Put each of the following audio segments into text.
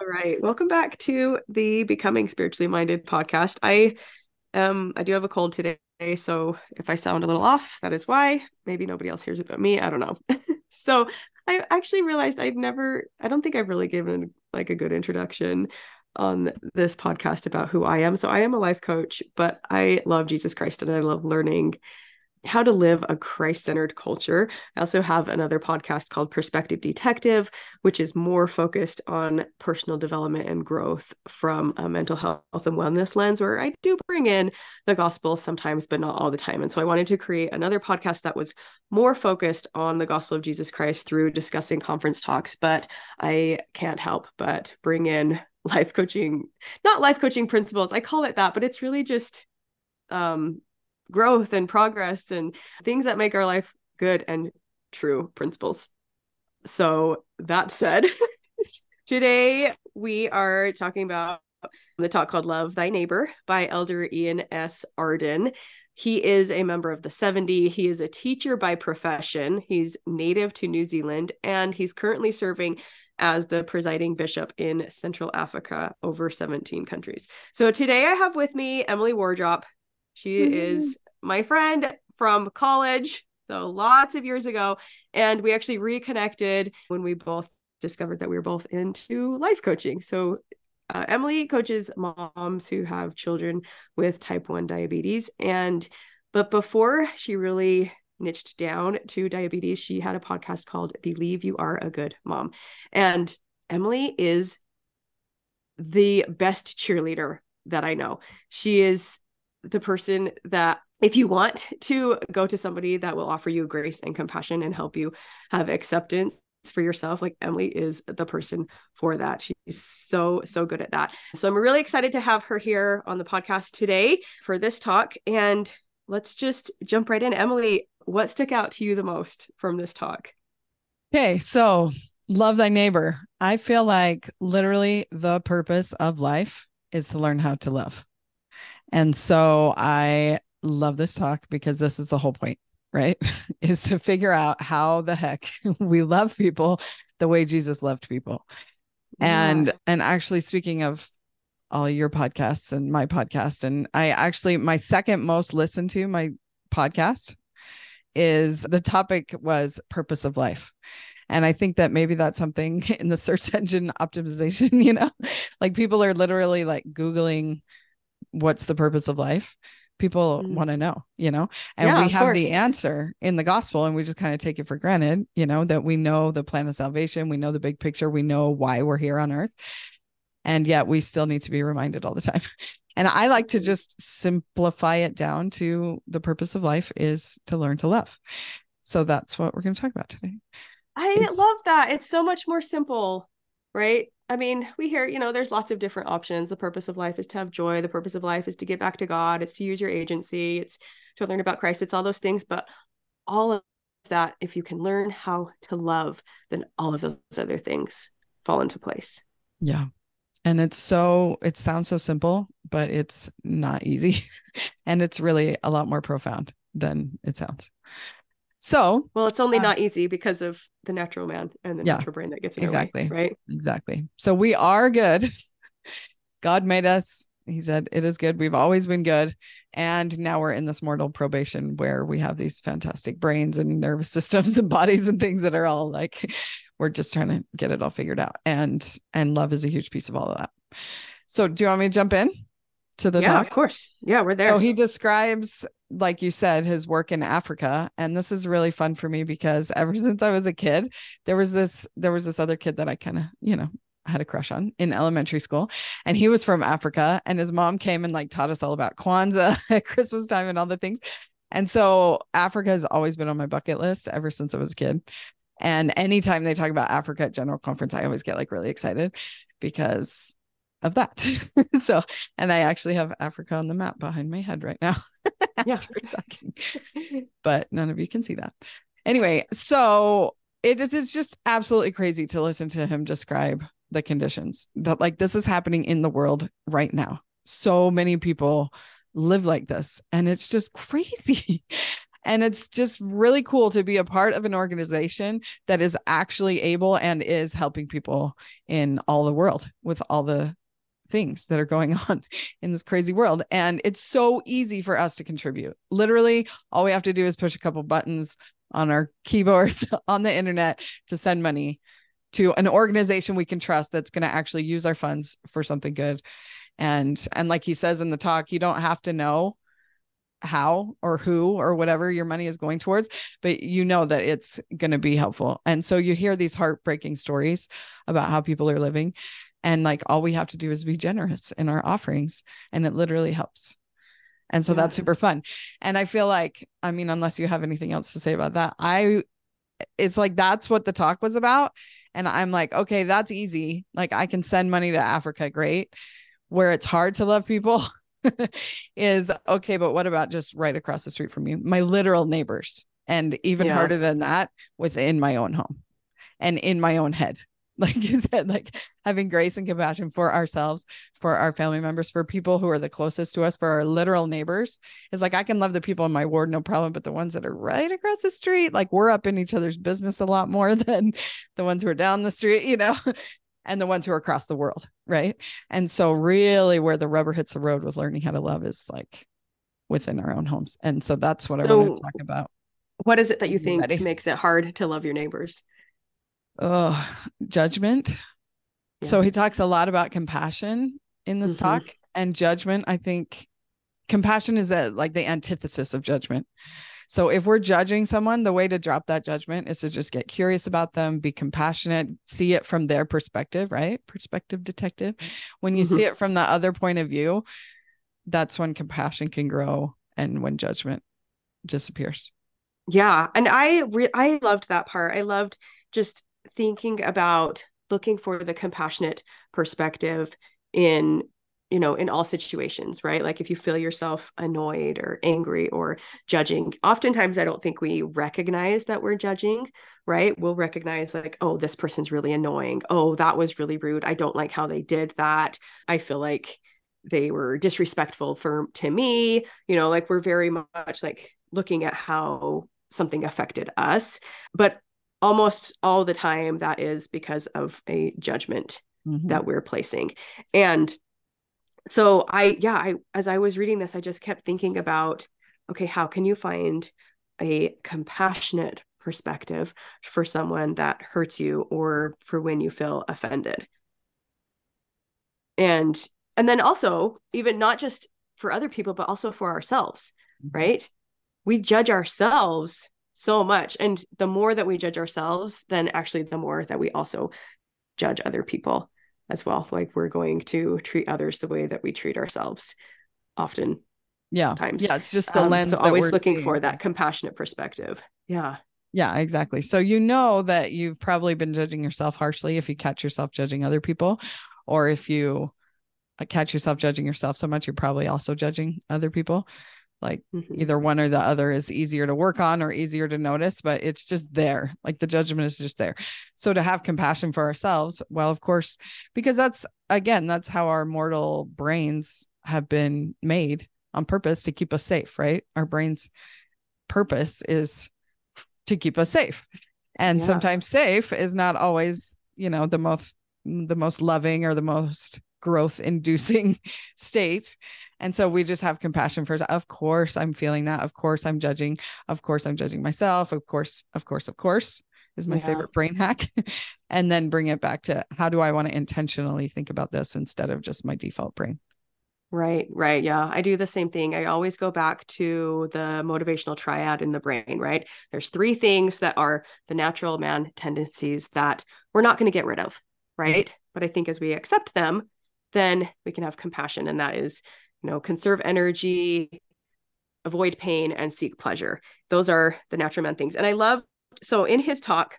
All right. Welcome back to the Becoming Spiritually Minded podcast. I um I do have a cold today, so if I sound a little off, that is why. Maybe nobody else hears it but me. I don't know. so I actually realized I've never I don't think I've really given like a good introduction on this podcast about who I am. So I am a life coach, but I love Jesus Christ and I love learning how to live a Christ centered culture. I also have another podcast called Perspective Detective, which is more focused on personal development and growth from a mental health and wellness lens, where I do bring in the gospel sometimes, but not all the time. And so I wanted to create another podcast that was more focused on the gospel of Jesus Christ through discussing conference talks. But I can't help but bring in life coaching, not life coaching principles. I call it that, but it's really just um growth and progress and things that make our life good and true principles. So, that said, today we are talking about the talk called Love Thy Neighbor by Elder Ian S. Arden. He is a member of the 70. He is a teacher by profession. He's native to New Zealand and he's currently serving as the presiding bishop in Central Africa over 17 countries. So today I have with me Emily Wardrop. She mm-hmm. is my friend from college, so lots of years ago. And we actually reconnected when we both discovered that we were both into life coaching. So uh, Emily coaches moms who have children with type 1 diabetes. And, but before she really niched down to diabetes, she had a podcast called Believe You Are a Good Mom. And Emily is the best cheerleader that I know. She is the person that if you want to go to somebody that will offer you grace and compassion and help you have acceptance for yourself like emily is the person for that. She's so so good at that. So i'm really excited to have her here on the podcast today for this talk. And let's just jump right in. Emily what stuck out to you the most from this talk? Okay so love thy neighbor. I feel like literally the purpose of life is to learn how to love and so I love this talk because this is the whole point, right? is to figure out how the heck we love people the way Jesus loved people. Yeah. And and actually speaking of all your podcasts and my podcast and I actually my second most listened to my podcast is the topic was purpose of life. And I think that maybe that's something in the search engine optimization, you know, like people are literally like Googling what's the purpose of life? People mm. want to know you know? And yeah, we have course. the answer in the gospel and we just kind of take it for granted you know that we know the plan of salvation we know the big picture we know why we're here on earth and yet we still need to be reminded all the time. And i like to just simplify it down to the purpose of life is to learn to love. So that's what we're going to talk about today. I it's, love that. It's so much more simple right I mean, we hear, you know, there's lots of different options. The purpose of life is to have joy. The purpose of life is to get back to God. It's to use your agency. It's to learn about Christ. It's all those things. But all of that, if you can learn how to love, then all of those other things fall into place. Yeah. And it's so, it sounds so simple, but it's not easy. and it's really a lot more profound than it sounds. So, well, it's only uh, not easy because of the natural man and the yeah, natural brain that gets in exactly way, right. Exactly. So we are good. God made us. He said it is good. We've always been good, and now we're in this mortal probation where we have these fantastic brains and nervous systems and bodies and things that are all like we're just trying to get it all figured out. And and love is a huge piece of all of that. So, do you want me to jump in? to the yeah, of course. Yeah, we're there. So he describes like you said, his work in Africa. And this is really fun for me because ever since I was a kid, there was this, there was this other kid that I kind of, you know, had a crush on in elementary school. And he was from Africa. And his mom came and like taught us all about Kwanzaa at Christmas time and all the things. And so Africa has always been on my bucket list ever since I was a kid. And anytime they talk about Africa at General Conference, I always get like really excited because of that. so, and I actually have Africa on the map behind my head right now. yeah. we're talking, but none of you can see that. Anyway, so it is it's just absolutely crazy to listen to him describe the conditions that like this is happening in the world right now. So many people live like this and it's just crazy. And it's just really cool to be a part of an organization that is actually able and is helping people in all the world with all the things that are going on in this crazy world. And it's so easy for us to contribute. Literally, all we have to do is push a couple buttons on our keyboards on the internet to send money to an organization we can trust that's going to actually use our funds for something good. And and like he says in the talk, you don't have to know how or who or whatever your money is going towards, but you know that it's going to be helpful. And so you hear these heartbreaking stories about how people are living. And like all we have to do is be generous in our offerings, and it literally helps. And so yeah. that's super fun. And I feel like, I mean, unless you have anything else to say about that, I, it's like that's what the talk was about. And I'm like, okay, that's easy. Like I can send money to Africa. Great. Where it's hard to love people is okay, but what about just right across the street from you? My literal neighbors. And even yeah. harder than that, within my own home and in my own head. Like you said, like having grace and compassion for ourselves, for our family members, for people who are the closest to us, for our literal neighbors is like I can love the people in my ward, no problem. But the ones that are right across the street, like we're up in each other's business a lot more than the ones who are down the street, you know and the ones who are across the world, right? And so really where the rubber hits the road with learning how to love is like within our own homes. And so that's what so I want to talk about. What is it that you think Ready? makes it hard to love your neighbors? Oh, judgment. Yeah. So he talks a lot about compassion in this mm-hmm. talk and judgment. I think compassion is a, like the antithesis of judgment. So if we're judging someone, the way to drop that judgment is to just get curious about them, be compassionate, see it from their perspective, right? Perspective detective. When you mm-hmm. see it from the other point of view, that's when compassion can grow and when judgment disappears. Yeah, and I re- I loved that part. I loved just thinking about looking for the compassionate perspective in you know in all situations right? Like if you feel yourself annoyed or angry or judging oftentimes i don't think we recognize that we're judging right? We'll recognize like oh this person's really annoying. Oh that was really rude. I don't like how they did that. I feel like they were disrespectful for to me. You know like we're very much like looking at how something affected us. But almost all the time that is because of a judgment mm-hmm. that we're placing and so i yeah i as i was reading this i just kept thinking about okay how can you find a compassionate perspective for someone that hurts you or for when you feel offended and and then also even not just for other people but also for ourselves mm-hmm. right we judge ourselves so much and the more that we judge ourselves then actually the more that we also judge other people as well. Like we're going to treat others the way that we treat ourselves often. Yeah. Times. Yeah. It's just the um, lens. So always looking seeing. for that compassionate perspective. Yeah. Yeah, exactly. So you know that you've probably been judging yourself harshly if you catch yourself judging other people, or if you catch yourself judging yourself so much, you're probably also judging other people like mm-hmm. either one or the other is easier to work on or easier to notice but it's just there like the judgment is just there so to have compassion for ourselves well of course because that's again that's how our mortal brains have been made on purpose to keep us safe right our brains purpose is to keep us safe and yeah. sometimes safe is not always you know the most the most loving or the most growth inducing state and so we just have compassion for of course i'm feeling that of course i'm judging of course i'm judging myself of course of course of course is my yeah. favorite brain hack and then bring it back to how do i want to intentionally think about this instead of just my default brain Right, right. Yeah. I do the same thing. I always go back to the motivational triad in the brain, right? There's three things that are the natural man tendencies that we're not going to get rid of, right? But I think as we accept them, then we can have compassion. And that is you know, conserve energy, avoid pain, and seek pleasure. Those are the natural man things. And I love, so in his talk,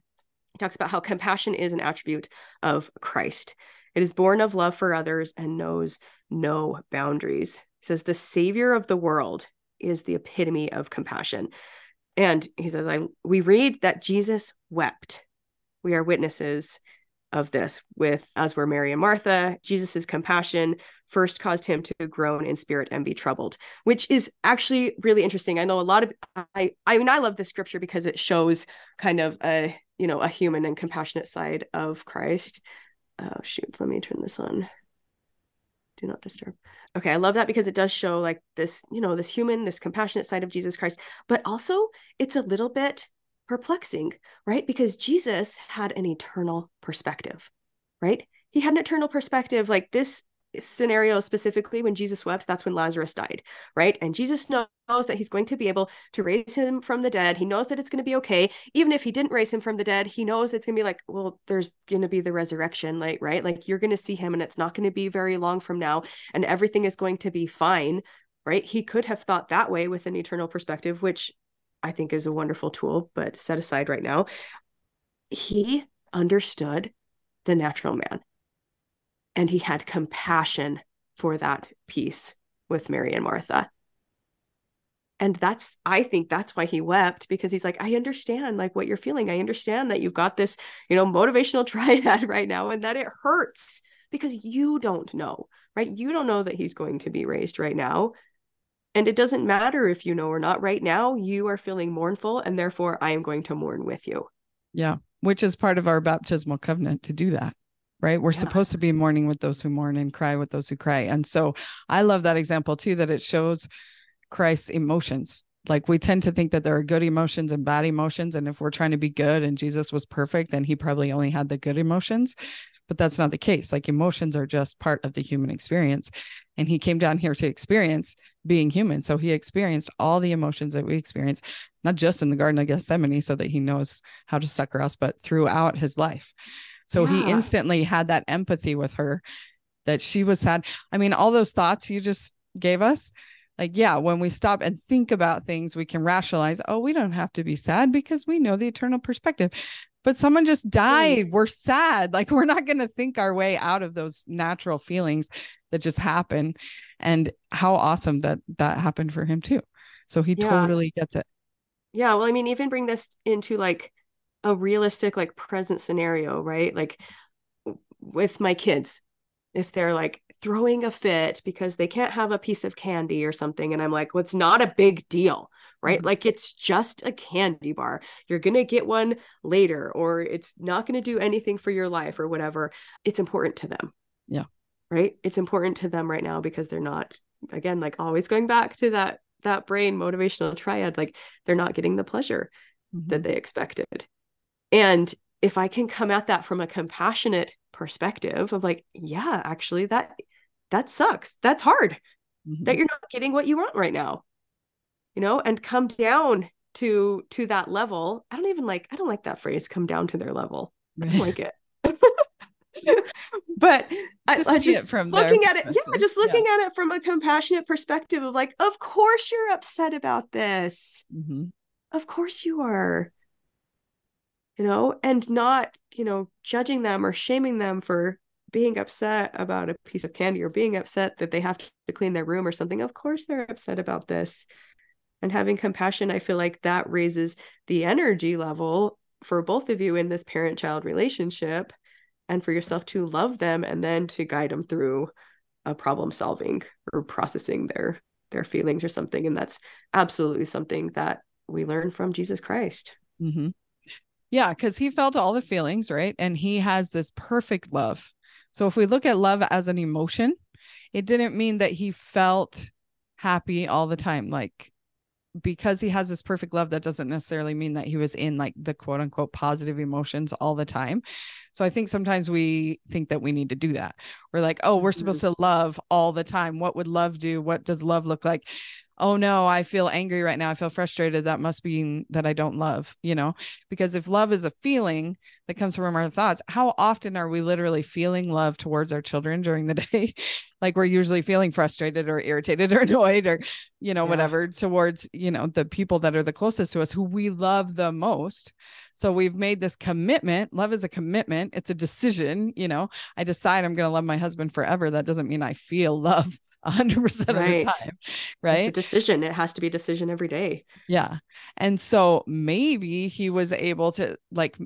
he talks about how compassion is an attribute of Christ. It is born of love for others and knows no boundaries. He says, the savior of the world is the epitome of compassion. And he says, I we read that Jesus wept. We are witnesses of this with as were Mary and Martha, Jesus's compassion first caused him to groan in spirit and be troubled, which is actually really interesting. I know a lot of I I mean I love this scripture because it shows kind of a, you know, a human and compassionate side of Christ. Oh shoot, let me turn this on. Do not disturb. Okay, I love that because it does show like this, you know, this human, this compassionate side of Jesus Christ, but also it's a little bit perplexing, right? Because Jesus had an eternal perspective, right? He had an eternal perspective. Like this scenario specifically, when Jesus wept, that's when Lazarus died, right? And Jesus knows that he's going to be able to raise him from the dead. He knows that it's going to be okay. Even if he didn't raise him from the dead, he knows it's going to be like, well, there's going to be the resurrection, like, right? Like you're going to see him and it's not going to be very long from now and everything is going to be fine, right? He could have thought that way with an eternal perspective, which I think is a wonderful tool, but set aside right now. He understood the natural man and he had compassion for that piece with Mary and Martha. And that's, I think that's why he wept because he's like, I understand like what you're feeling. I understand that you've got this, you know, motivational triad right now and that it hurts because you don't know, right? You don't know that he's going to be raised right now. And it doesn't matter if you know or not. Right now, you are feeling mournful, and therefore I am going to mourn with you. Yeah. Which is part of our baptismal covenant to do that. Right. We're yeah. supposed to be mourning with those who mourn and cry with those who cry. And so I love that example too, that it shows Christ's emotions. Like we tend to think that there are good emotions and bad emotions. And if we're trying to be good and Jesus was perfect, then he probably only had the good emotions but that's not the case. Like emotions are just part of the human experience. And he came down here to experience being human. So he experienced all the emotions that we experience, not just in the Garden of Gethsemane, so that he knows how to succor us, but throughout his life. So yeah. he instantly had that empathy with her that she was sad. I mean, all those thoughts you just gave us, like, yeah, when we stop and think about things, we can rationalize, oh, we don't have to be sad because we know the eternal perspective but someone just died. We're sad. Like we're not going to think our way out of those natural feelings that just happen. And how awesome that that happened for him too. So he yeah. totally gets it. Yeah. Well, I mean, even bring this into like a realistic, like present scenario, right? Like with my kids, if they're like throwing a fit because they can't have a piece of candy or something, and I'm like, well, it's not a big deal right? Mm-hmm. Like it's just a candy bar. You're going to get one later, or it's not going to do anything for your life or whatever. It's important to them. Yeah. Right. It's important to them right now because they're not, again, like always going back to that that brain motivational triad like they're not getting the pleasure mm-hmm. that they expected and if i can come at that from a compassionate perspective of like yeah actually that that sucks that's hard mm-hmm. that you're not getting what you want right now you know, and come down to to that level. I don't even like I don't like that phrase come down to their level. I don't like it. but just I, I just from looking at it, yeah, just looking yeah. at it from a compassionate perspective of like, of course you're upset about this. Mm-hmm. Of course you are. You know, and not, you know, judging them or shaming them for being upset about a piece of candy or being upset that they have to clean their room or something. Of course they're upset about this and having compassion i feel like that raises the energy level for both of you in this parent child relationship and for yourself to love them and then to guide them through a problem solving or processing their their feelings or something. And that's absolutely something that we learn from jesus christ. Mm-hmm. yeah because he felt all the feelings right? And he has this perfect love. So if we look at love as an emotion it didn't mean that he felt happy all the time. Like because he has this perfect love that doesn't necessarily mean that he was in like the quote unquote positive emotions all the time. So i think sometimes we think that we need to do that. We're like oh we're supposed mm-hmm. to love all the time. What would love do? What does love look like oh no, I feel angry right now. I feel frustrated. That must be that I don't love, you know? Because if love is a feeling that comes from our thoughts, how often are we literally feeling love towards our children during the day? like we're usually feeling frustrated or irritated or annoyed or, you know, yeah. whatever towards, you know, the people that are the closest to us who we love the most. So we've made this commitment. Love is a commitment, it's a decision. You know, I decide I'm going to love my husband forever. That doesn't mean I feel love 100% right. of the time right it's a decision. It has to be a decision every day. Yeah. And so maybe he was able to like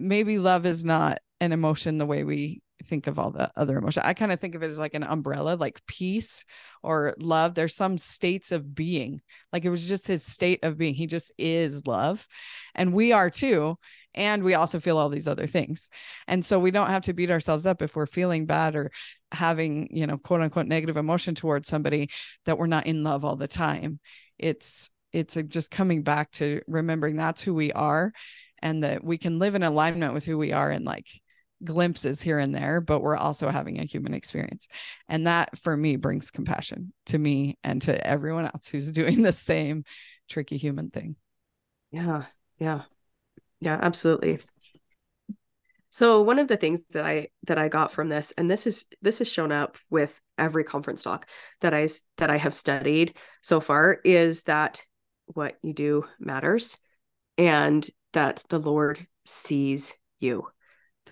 maybe love is not an emotion the way we think of all the other emotion. I kind of think of it as like an umbrella, like peace or love. There's some states of being. Like it was just his state of being. He just is love. And we are too. And we also feel all these other things. And so we don't have to beat ourselves up if we're feeling bad or having, you know, quote unquote negative emotion towards somebody that we're not in love all the time. It's it's just coming back to remembering that's who we are and that we can live in alignment with who we are and like glimpses here and there, but we're also having a human experience. And that for me brings compassion to me and to everyone else who's doing the same tricky human thing. Yeah. Yeah. Yeah, absolutely. So one of the things that I that I got from this and this is this has shown up with every conference talk that I that I have studied so far is that what you do matters and that the Lord sees you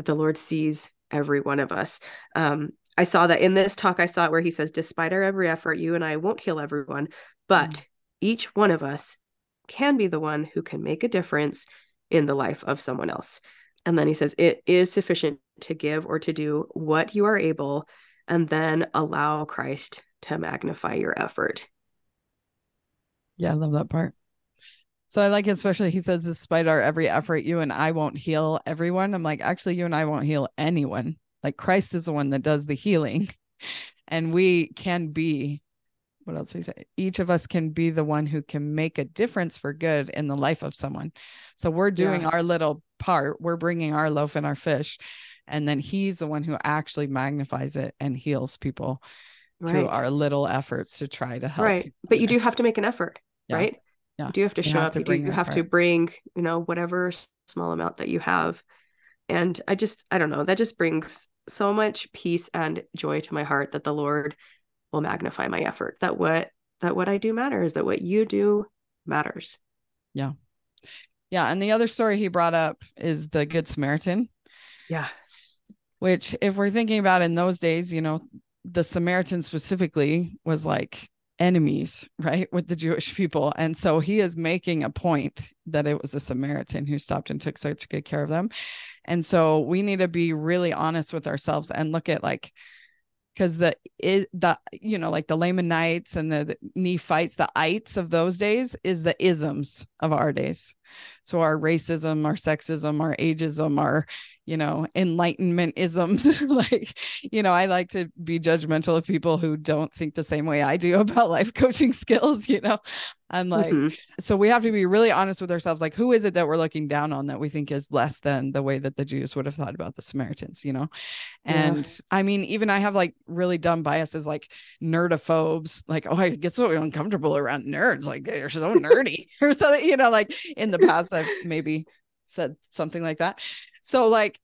that the Lord sees every one of us. Um, I saw that in this talk, I saw it where he says, Despite our every effort, you and I won't heal everyone, but mm. each one of us can be the one who can make a difference in the life of someone else. And then he says, It is sufficient to give or to do what you are able, and then allow Christ to magnify your effort. Yeah, I love that part. So I like especially he says, despite our every effort, you and I won't heal everyone. I'm like, actually, you and I won't heal anyone. Like Christ is the one that does the healing. And we can be, what else he say? Each of us can be the one who can make a difference for good in the life of someone. So we're doing yeah. our little part. We're bringing our loaf and our fish. And then he's the one who actually magnifies it and heals people right. through our little efforts to try to help. Right. But you do have to make an effort, yeah. right? Yeah. you do have to you show have up to you, do, you have part. to bring you know whatever small amount that you have and i just i don't know that just brings so much peace and joy to my heart that the lord will magnify my effort that what that what i do matters that what you do matters yeah yeah and the other story he brought up is the good samaritan yeah which if we're thinking about in those days you know the samaritan specifically was like enemies, right, with the Jewish people. And so he is making a point that it was a Samaritan who stopped and took such good care of them. And so we need to be really honest with ourselves and look at like because the is the you know like the Lamanites and the, the Nephites, the ites of those days is the isms of our days. So our racism, our sexism, our ageism, our you know enlightenment isms. like you know, I like to be judgmental of people who don't think the same way I do about life coaching skills. You know, I'm like, mm-hmm. so we have to be really honest with ourselves. Like, who is it that we're looking down on that we think is less than the way that the Jews would have thought about the Samaritans, you know? And yeah. I mean, even I have like really dumb biases like nerdophobes, like, oh, I get so uncomfortable around nerds. Like, they're so nerdy or something, you know, like in the past, I've maybe said something like that. So, like,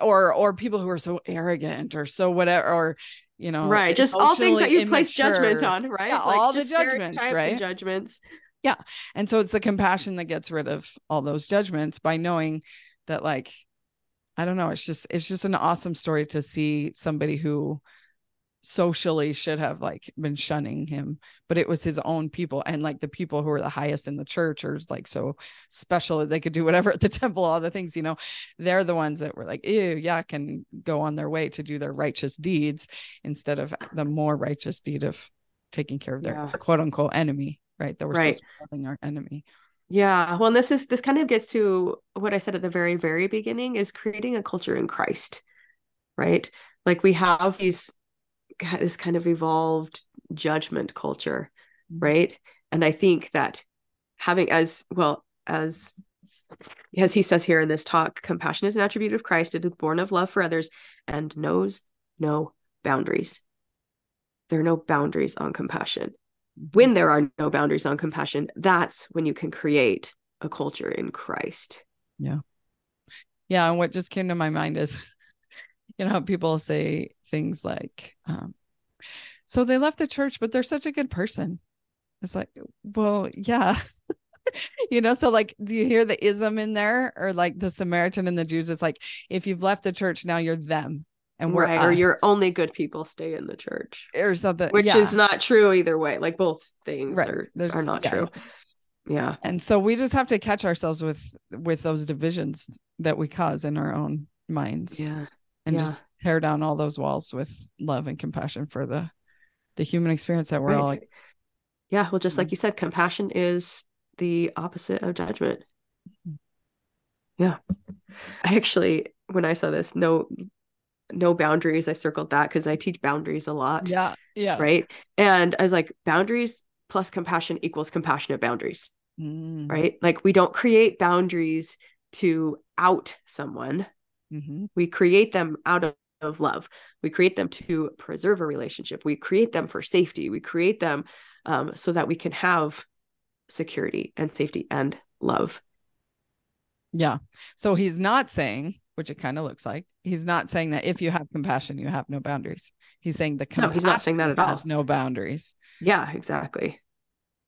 or or people who are so arrogant or so whatever or you know right just all things that you place judgment on right? Yeah, like all the judgments right? judgments. Yeah and so it's the compassion that gets rid of all those judgments by knowing that like i don't know it's just it's just an awesome story to see somebody who socially should have like been shunning him but it was his own people and like the people who were the highest in the church or like so special that they could do whatever at the temple all the things you know? They're the ones that were like ew yeah can go on their way to do their righteous deeds instead of the more righteous deed of taking care of their yeah. quote unquote enemy right? That we're right. helping our enemy. Yeah. Well and this is this kind of gets to what i said at the very very beginning is creating a culture in christ right? Like we have these this kind of evolved judgment culture mm-hmm. right? And i think that having as well as as he says here in this talk compassion is an attribute of christ. It is born of love for others and knows no boundaries. There are no boundaries on compassion. Mm-hmm. when there are no boundaries on compassion that's when you can create a culture in christ. Yeah. Yeah and what just came to my mind is you know people say things like um, so they left the church but they're such a good person it's like well yeah you know so like do you hear the ism in there or like the samaritan and the jews it's like if you've left the church now you're them and we're right, or you're only good people stay in the church or something which yeah. is not true either way like both things right. are, are not yeah. true yeah and so we just have to catch ourselves with with those divisions that we cause in our own minds Yeah. and yeah. just tear down all those walls with love and compassion for the the human experience that we're Right. all like yeah. Well, just like Mhm. you said, compassion is the opposite of judgment. Mhm. Yeah. I actually, when I saw this, no, no boundaries, I circled that because I teach boundaries a lot. yeah yeah Right. And I was like, boundaries plus compassion equals compassionate boundaries. Mm, Right. Like we don't create boundaries to out someone. mhm. We create them out of, of love. We create them to preserve a relationship. We create them for safety. We create them um, so that we can have security and safety and love. yeah so he's not saying which it kind of looks like he's not saying that if you have compassion you have no boundaries he's saying the No, he's not saying that at compassion has all. no boundaries Yeah, exactly.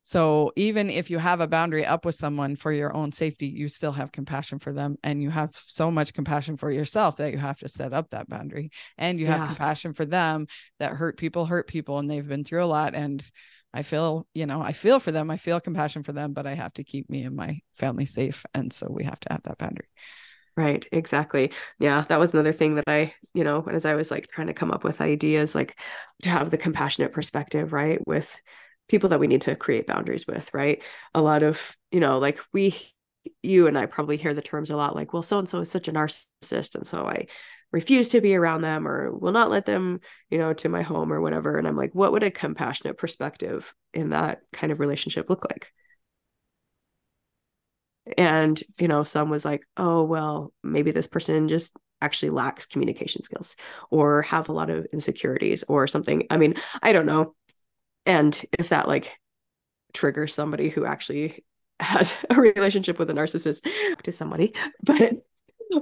So even if you have a boundary up with someone for your own safety, you still have compassion for them and you have so much compassion for yourself that you have to set up that boundary and you have compassion for them that hurt people hurt people and they've been through a lot and I feel, you know, I feel for them. I feel compassion for them, but I have to keep me and my family safe and so we have to have that boundary. Right, exactly. Yeah, that was another thing that I, you know, as I was like trying to come up with ideas, like to have the compassionate perspective, right, with people that we need to create boundaries with, right? A lot of, you know, like we, you and I probably hear the terms a lot like, well, so and so is such a narcissist. And so I refuse to be around them or will not let them, you know, to my home or whatever. And I'm like, what would a compassionate perspective in that kind of relationship look like? and you know some was like oh well maybe this person just actually lacks communication skills or have a lot of insecurities or something i mean i don't know and if that like triggers somebody who actually has a relationship with a narcissist to somebody but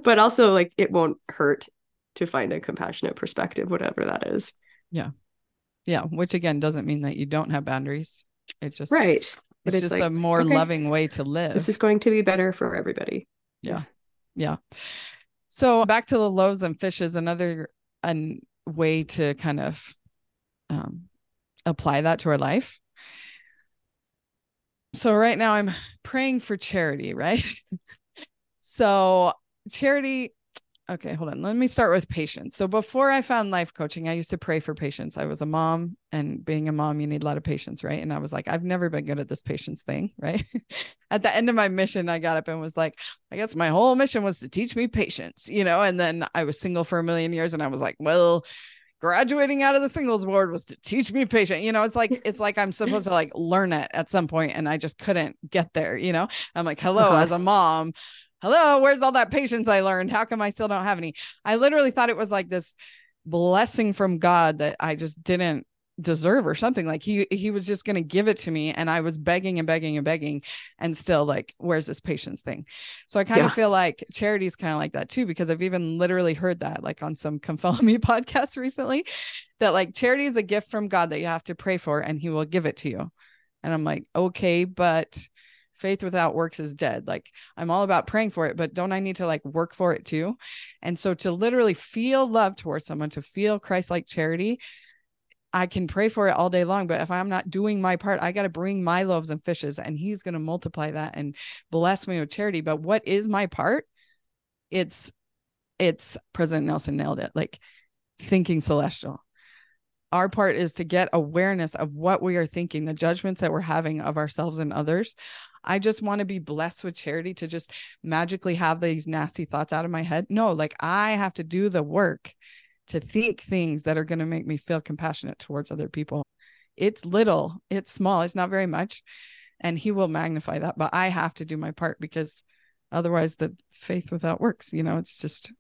but also like it won't hurt to find a compassionate perspective whatever that is Yeah, Yeah. which again doesn't mean that you don't have boundaries. It just right it's, it's just like, a more okay, loving way to live. this is going to be better for everybody Yeah. Yeah. So back to the loaves and fishes, another an way to kind of um, apply that to our life. So right now I'm praying for charity, right? so charity. Okay, hold on. Let me start with patience. So before I found life coaching, I used to pray for patience. I was a mom, and being a mom, you need a lot of patience, right? And I was like, I've never been good at this patience thing, right? at the end of my mission, I got up and was like, I guess my whole mission was to teach me patience, you know? And then I was single for a million years and I was like, well, graduating out of the singles ward was to teach me patience. You know, it's like, it's like I'm supposed to like learn it at some point and I just couldn't get there, you know? I'm like, hello, Uh-huh. as a mom, hello, where's all that patience I learned? How come I still don't have any? I literally thought it was like this blessing from God that I just didn't deserve or something like he he was just going to give it to me and I was begging and begging and begging and still like where's this patience thing? So I kind Yeah. of feel like charity is kind of like that too because I've even literally heard that like on some come follow me podcast recently that like charity is a gift from God that you have to pray for and he will give it to you. And I'm like okay but faith without works is dead. Like I'm all about praying for it but don't I need to like work for it too? And so to literally feel love towards someone to feel Christ like charity I can pray for it all day long, but if I'm not doing my part, I got to bring my loaves and fishes and he's going to multiply that and bless me with charity. But what is my part? It's, it's President Nelson nailed it like thinking celestial. Our part is to get awareness of what we are thinking, the judgments that we're having of ourselves and others. I just want to be blessed with charity to just magically have these nasty thoughts out of my head. No, like I have to do the work to think things that are going to make me feel compassionate towards other people. It's little, it's small, it's not very much. And he will magnify that. But I have to do my part because otherwise, the faith without works, you know, it's just,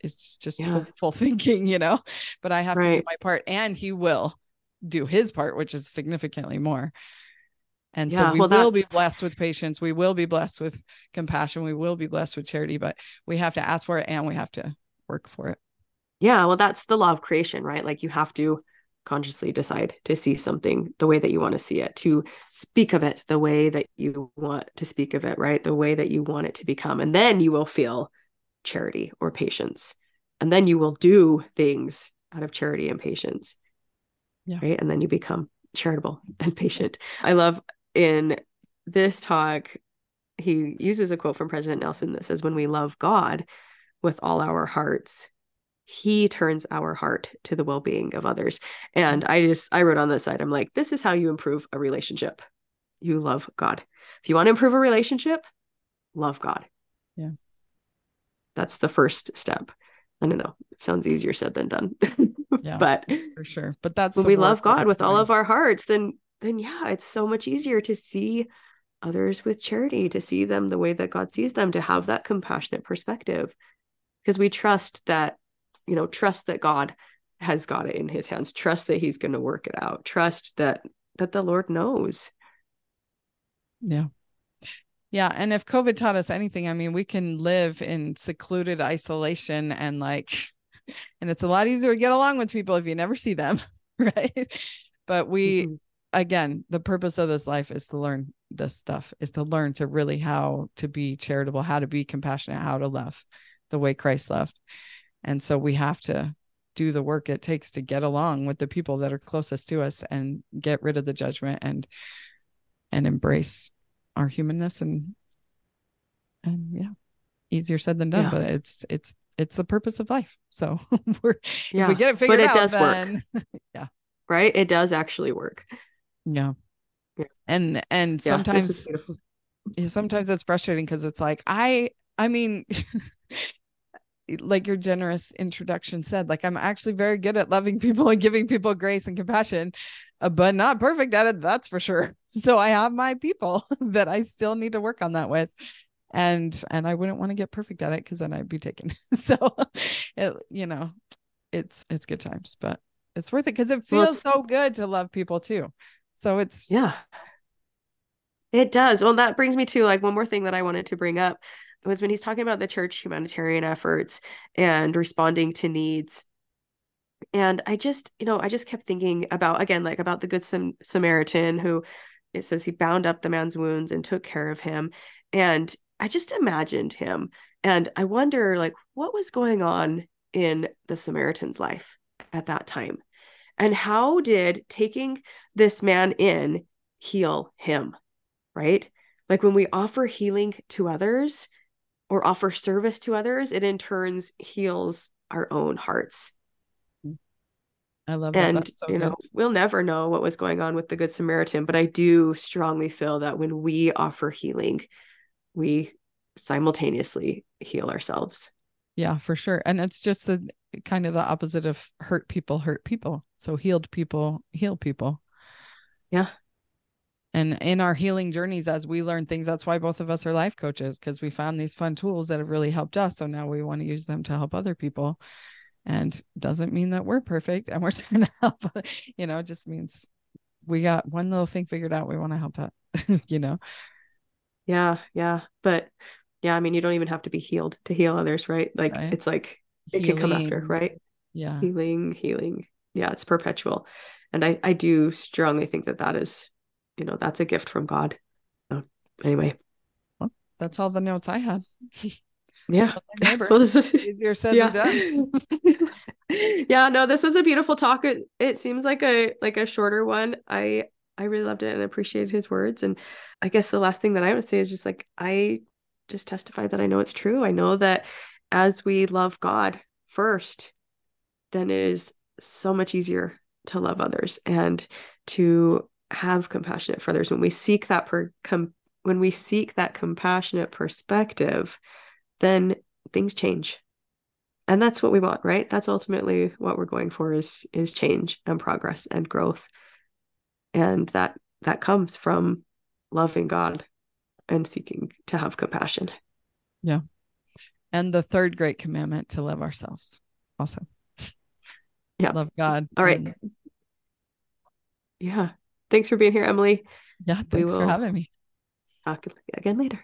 it's just Yeah. hopeful thinking, you know, but I have to do my part and he will do his part, which is significantly more. And so we well, will be blessed with patience. We will be blessed with compassion. We will be blessed with charity, but we have to ask for it and we have to work for it. Yeah, well, that's the law of creation, right? Like you have to consciously decide to see something the way that you want to see it, to speak of it the way that you want to speak of it, right? The way that you want it to become. And then you will feel charity or patience. And then you will do things out of charity and patience. Yeah. Right. And then you become charitable and patient. I love in this talk, he uses a quote from President Nelson that says, When we love God, with all our hearts, he turns our heart to the well-being of others. And mm. I just I wrote on this side, I'm like, this is how you improve a relationship. You love God. If you want to improve a relationship, love God. Yeah. That's the first step. I don't know. It sounds easier said than done. Yeah, but for sure. But that's when we love God with all of our hearts, then then yeah, it's so much easier to see others with charity, to see them the way that God sees them, to have that compassionate perspective. Because we trust that, you know, trust that God has got it in his hands, trust that he's going to work it out, trust that that the Lord knows. Yeah. Yeah. And if COVID taught us anything, I mean, we can live in secluded isolation and like, and it's a lot easier to get along with people if you never see them. Right. But we, Mhm. again, the purpose of this life is to learn this stuff, is to learn to really how to be charitable, how to be compassionate, how to love the way Christ loved. And so we have to do the work it takes to get along with the people that are closest to us and get rid of the judgment and and embrace our humanness and and yeah easier said than done Yeah. but it's it's it's the purpose of life so we're Yeah. if we get it figured it out does work. then right? It does actually work. yeah Yeah. and and Yeah, sometimes yeah, sometimes it's frustrating because it's like i i mean like your generous introduction said like i'm actually very good at loving people and giving people grace and compassion uh, but not perfect at it that's for sure so i have my people that i still need to work on that with and and i wouldn't want to get perfect at it because then i'd be taken so it, you know it's it's good times but it's worth it because it feels it's- so good to love people too so it's Yeah. It does. Well, that brings me to like one more thing that I wanted to bring up was when he's talking about the church humanitarian efforts and responding to needs. And I just, you know, I just kept thinking about again, like about the good Sam- Samaritan who it says he bound up the man's wounds and took care of him. And I just imagined him. And I wonder, like, what was going on in the Samaritan's life at that time? And how did taking this man in heal him? Right? Like when we offer healing to others or offer service to others, it in turns heals our own hearts. i love that And so you good know, we'll never know what was going on with the Good Samaritan, but I do strongly feel that when we offer healing, we simultaneously heal ourselves. Yeah, for sure. And it's just the kind of the opposite of hurt people hurt people. So healed people heal people. Yeah. And in our healing journeys, as we learn things, that's why both of us are life coaches because we found these fun tools that have really helped us. So now we want to use them to help other people. And doesn't mean that we're perfect and we're trying to help, you know, it just means we got one little thing figured out. We want to help that you know? Yeah, yeah. But yeah, I mean, you don't even have to be healed to heal others, right? Like Right. it's like it can come after, right? Yeah. Healing, healing. Yeah, it's perpetual. And I I do strongly think that that is, you know, that's a gift from God. So, anyway, That's all the notes I had. yeah. Love thy neighbor. Well, this is Easier said yeah. than done. yeah, no, this was a beautiful talk. It, it seems like a like a shorter one. I I really loved it and appreciated his words. And I guess the last thing that I would say is just like I just testify that I know it's true. I know that as we love God first, then it is so much easier to love others and to have compassionate for others when we seek that per com- when we seek that compassionate perspective then things change and that's what we want right that's ultimately what we're going for is is change and progress and growth and that that comes from loving god and seeking to have compassion Yeah. And the third great commandment to love ourselves also. Yeah. Love God. All right. yeah thanks for being here emily yeah. Thanks for having me. talk again later